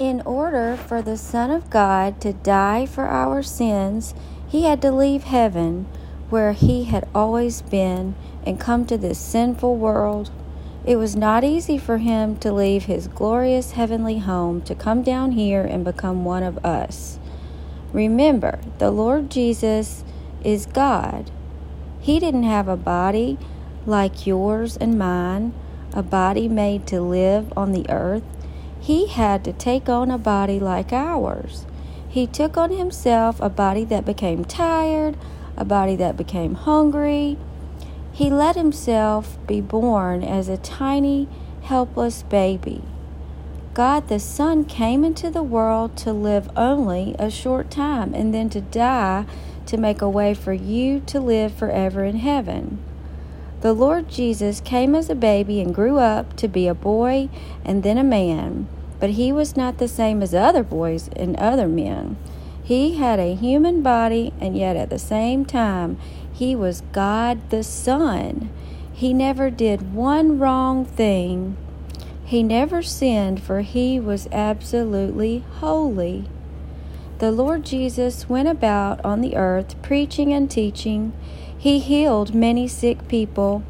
In order for the Son of God to die for our sins, he had to leave heaven, where he had always been, and come to this sinful world. It was not easy for him to leave his glorious heavenly home to come down here and become one of us. Remember, the Lord Jesus is God. He didn't have a body like yours and mine, a body made to live on the earth. He had to take on a body like ours. He took on himself a body that became tired, a body that became hungry. He let himself be born as a tiny, helpless baby. God the Son came into the world to live only a short time and then to die to make a way for you to live forever in heaven. The Lord Jesus came as a baby and grew up to be a boy and then a man, but he was not the same as other boys and other men. He had a human body, and yet at the same time, he was God the Son. He never did one wrong thing. He never sinned, for he was absolutely holy. The Lord Jesus went about on the earth preaching and teaching. He healed many sick people.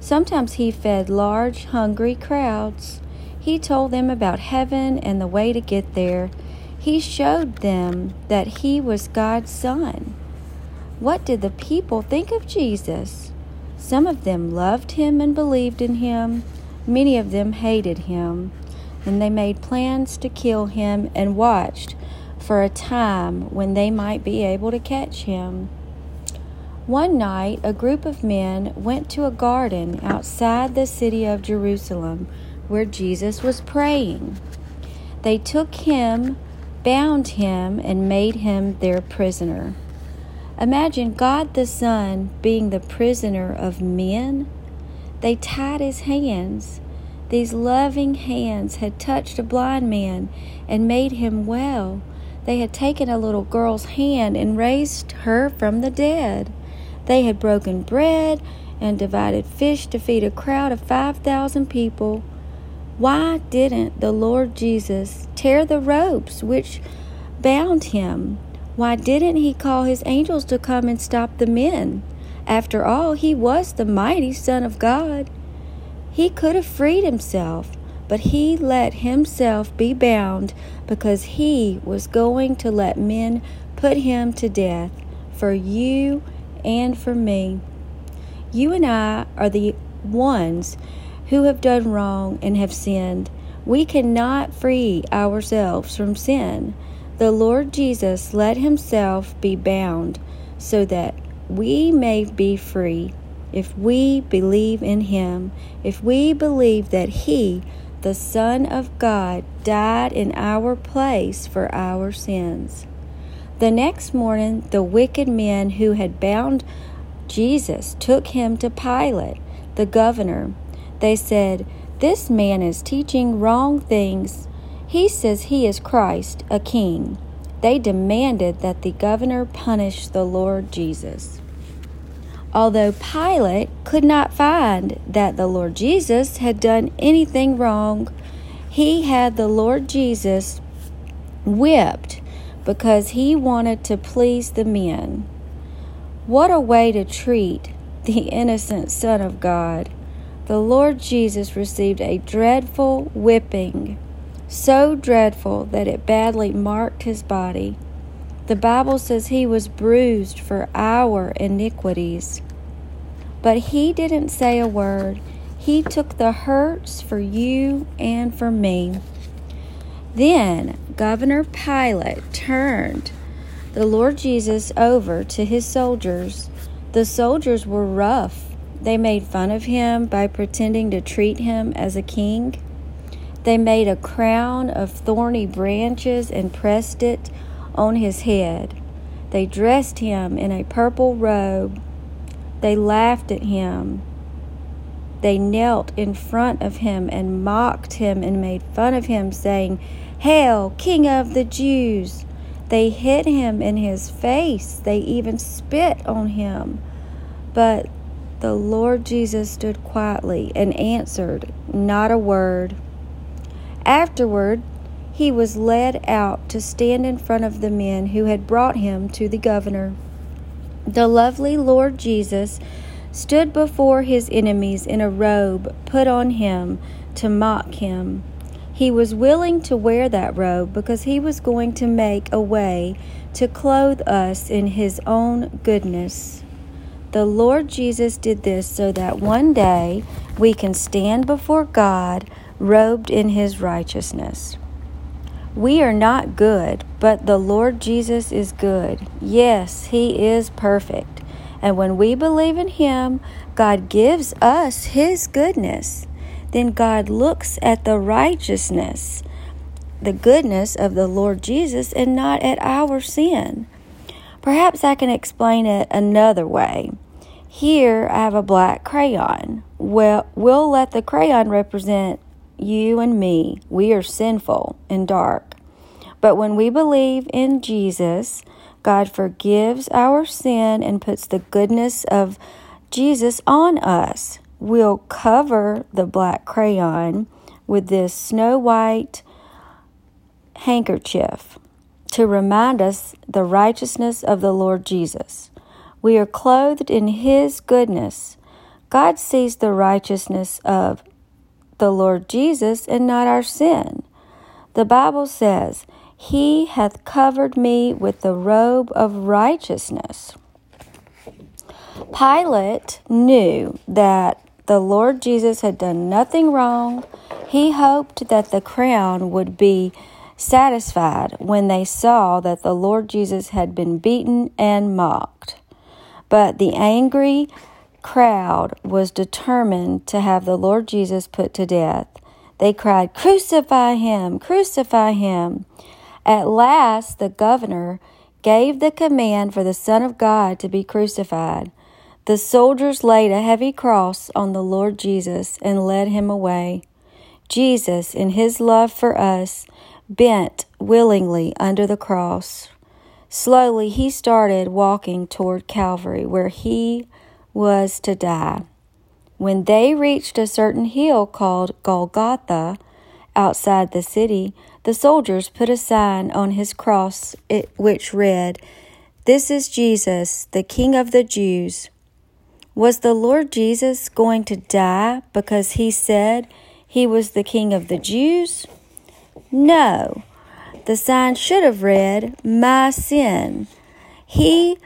Sometimes he fed large, hungry crowds. He told them about heaven and the way to get there. He showed them that he was God's Son. What did the people think of Jesus? Some of them loved him and believed in him. Many of them hated him. And they made plans to kill him and watched for a time when they might be able to catch him. One night, a group of men went to a garden outside the city of Jerusalem where Jesus was praying. They took him, bound him, and made him their prisoner. Imagine God the Son being the prisoner of men. They tied his hands. These loving hands had touched a blind man and made him well. They had taken a little girl's hand and raised her from the dead. They had broken bread and divided fish to feed a crowd of 5,000 people. Why didn't the Lord Jesus tear the ropes which bound him? Why didn't he call his angels to come and stop the men? After all, he was the mighty Son of God. He could have freed himself, but he let himself be bound because he was going to let men put him to death for you and for me. You and I are the ones who have done wrong and have sinned. We cannot free ourselves from sin. The Lord Jesus let himself be bound so that we may be free if we believe in him, if we believe that he, the Son of God, died in our place for our sins. The next morning, the wicked men who had bound Jesus took him to Pilate, the governor. They said, This man is teaching wrong things. He says he is Christ, a king. They demanded that the governor punish the Lord Jesus. Although Pilate could not find that the Lord Jesus had done anything wrong, he had the Lord Jesus whipped because he wanted to please the men. What a way to treat the innocent Son of God. The Lord Jesus received a dreadful whipping, so dreadful that it badly marked his body. The Bible says he was bruised for our iniquities. But he didn't say a word. He took the hurts for you and for me. Then Governor Pilate turned the Lord Jesus over to his soldiers. The soldiers were rough. They made fun of him by pretending to treat him as a king. They made a crown of thorny branches and pressed it on his head. They dressed him in a purple robe. They laughed at him they knelt in front of him and mocked him and made fun of him, saying, Hail, King of the Jews! They hit him in his face. They even spit on him. But the Lord Jesus stood quietly and answered not a word. Afterward, he was led out to stand in front of the men who had brought him to the governor. The lovely Lord Jesus stood before his enemies in a robe put on him to mock him. He was willing to wear that robe because he was going to make a way to clothe us in his own goodness. The Lord Jesus did this so that one day we can stand before God robed in his righteousness. We are not good, but the Lord Jesus is good. Yes, he is perfect. And when we believe in him, God gives us his goodness then God looks at the righteousness, the goodness of the Lord Jesus, and not at our sin. Perhaps I can explain it another way. Here I have a black crayon. Well, we'll let the crayon represent you and me. We are sinful and dark. But when we believe in Jesus, God forgives our sin and puts the goodness of Jesus on us we'll cover the black crayon with this snow white handkerchief to remind us the righteousness of the Lord Jesus. We are clothed in His goodness. God sees the righteousness of the Lord Jesus and not our sin. The Bible says, He hath covered me with the robe of righteousness. Pilate knew that the Lord Jesus had done nothing wrong. He hoped that the crown would be satisfied when they saw that the Lord Jesus had been beaten and mocked. But the angry crowd was determined to have the Lord Jesus put to death. They cried, Crucify him! Crucify him! At last, the governor gave the command for the Son of God to be crucified. The soldiers laid a heavy cross on the Lord Jesus and led him away. Jesus, in his love for us, bent willingly under the cross. Slowly he started walking toward Calvary, where he was to die. When they reached a certain hill called Golgotha outside the city, the soldiers put a sign on his cross which read, This is Jesus, the King of the Jews. Was the Lord Jesus going to die because he said he was the King of the Jews? No. The sign should have read, My sin. He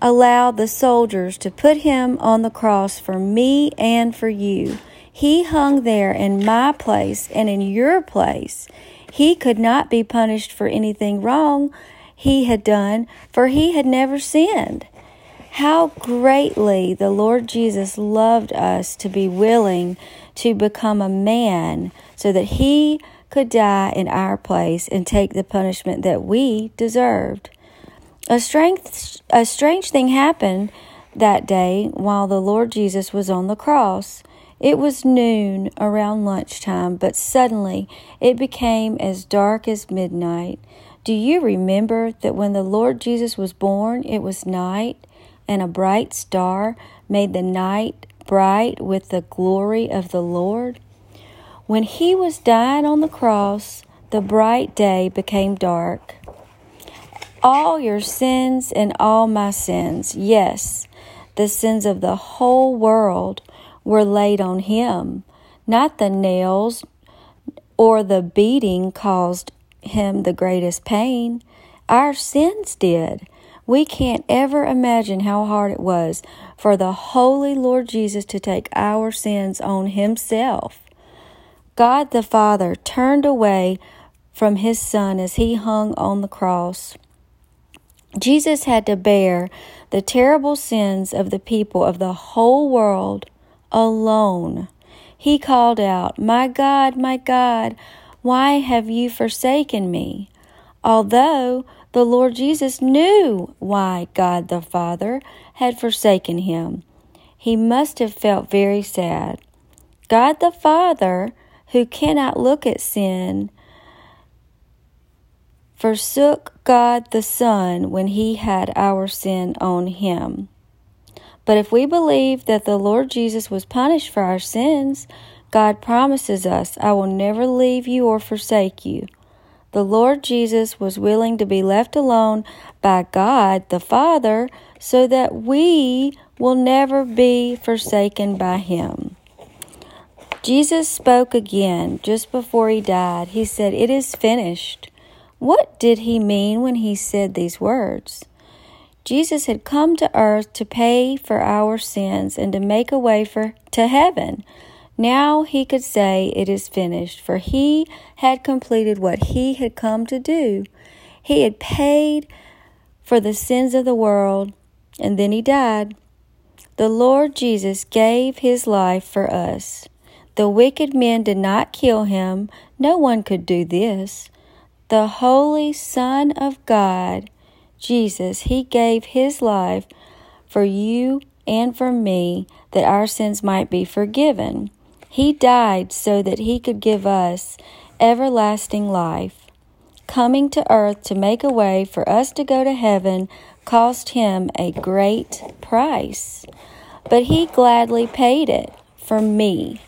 allowed the soldiers to put him on the cross for me and for you. He hung there in my place and in your place. He could not be punished for anything wrong he had done, for he had never sinned how greatly the Lord Jesus loved us to be willing to become a man so that he could die in our place and take the punishment that we deserved. A strange, a strange thing happened that day while the Lord Jesus was on the cross. It was noon around lunchtime, but suddenly it became as dark as midnight. Do you remember that when the Lord Jesus was born, it was night? and a bright star made the night bright with the glory of the Lord? When he was dying on the cross, the bright day became dark. All your sins and all my sins, yes, the sins of the whole world, were laid on him. Not the nails or the beating caused him the greatest pain. Our sins did. We can't ever imagine how hard it was for the Holy Lord Jesus to take our sins on Himself. God the Father turned away from His Son as He hung on the cross. Jesus had to bear the terrible sins of the people of the whole world alone. He called out, My God, my God, why have you forsaken me? Although the Lord Jesus knew why God the Father had forsaken him. He must have felt very sad. God the Father, who cannot look at sin, forsook God the Son when he had our sin on him. But if we believe that the Lord Jesus was punished for our sins, God promises us, I will never leave you or forsake you. The Lord Jesus was willing to be left alone by God the Father so that we will never be forsaken by Him. Jesus spoke again just before He died. He said, It is finished. What did He mean when He said these words? Jesus had come to earth to pay for our sins and to make a way for to heaven. Now he could say it is finished, for he had completed what he had come to do. He had paid for the sins of the world, and then he died. The Lord Jesus gave his life for us. The wicked men did not kill him. No one could do this. The Holy Son of God Jesus, He gave His life for you and for me that our sins might be forgiven. He died so that He could give us everlasting life. Coming to earth to make a way for us to go to heaven cost Him a great price, but He gladly paid it for me.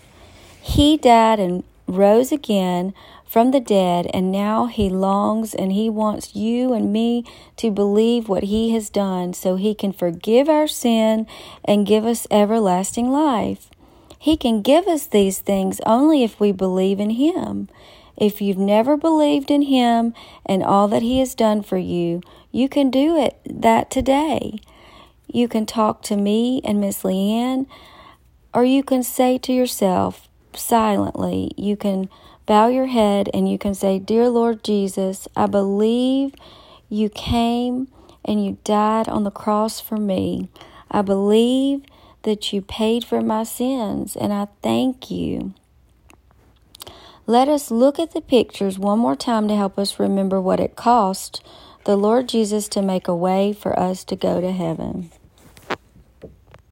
He died and rose again from the dead, and now he longs and he wants you and me to believe what he has done so he can forgive our sin and give us everlasting life. He can give us these things only if we believe in him. If you've never believed in him and all that he has done for you, you can do it that today. You can talk to me and Miss Leanne, or you can say to yourself silently, you can bow your head and you can say, Dear Lord Jesus, I believe you came and you died on the cross for me. I believe that you paid for my sins and I thank you. Let us look at the pictures one more time to help us remember what it cost the Lord Jesus to make a way for us to go to heaven.